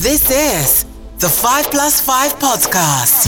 This is the 5 Plus 5 podcast.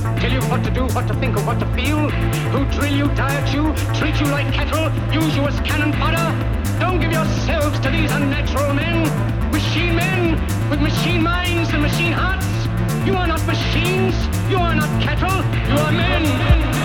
tell you what to do, what to think, or what to feel, who drill you, diet you, treat you like cattle, use you as cannon fodder. Don't give yourselves to these unnatural men, machine men with machine minds and machine hearts. You are not machines, you are not cattle, you are men.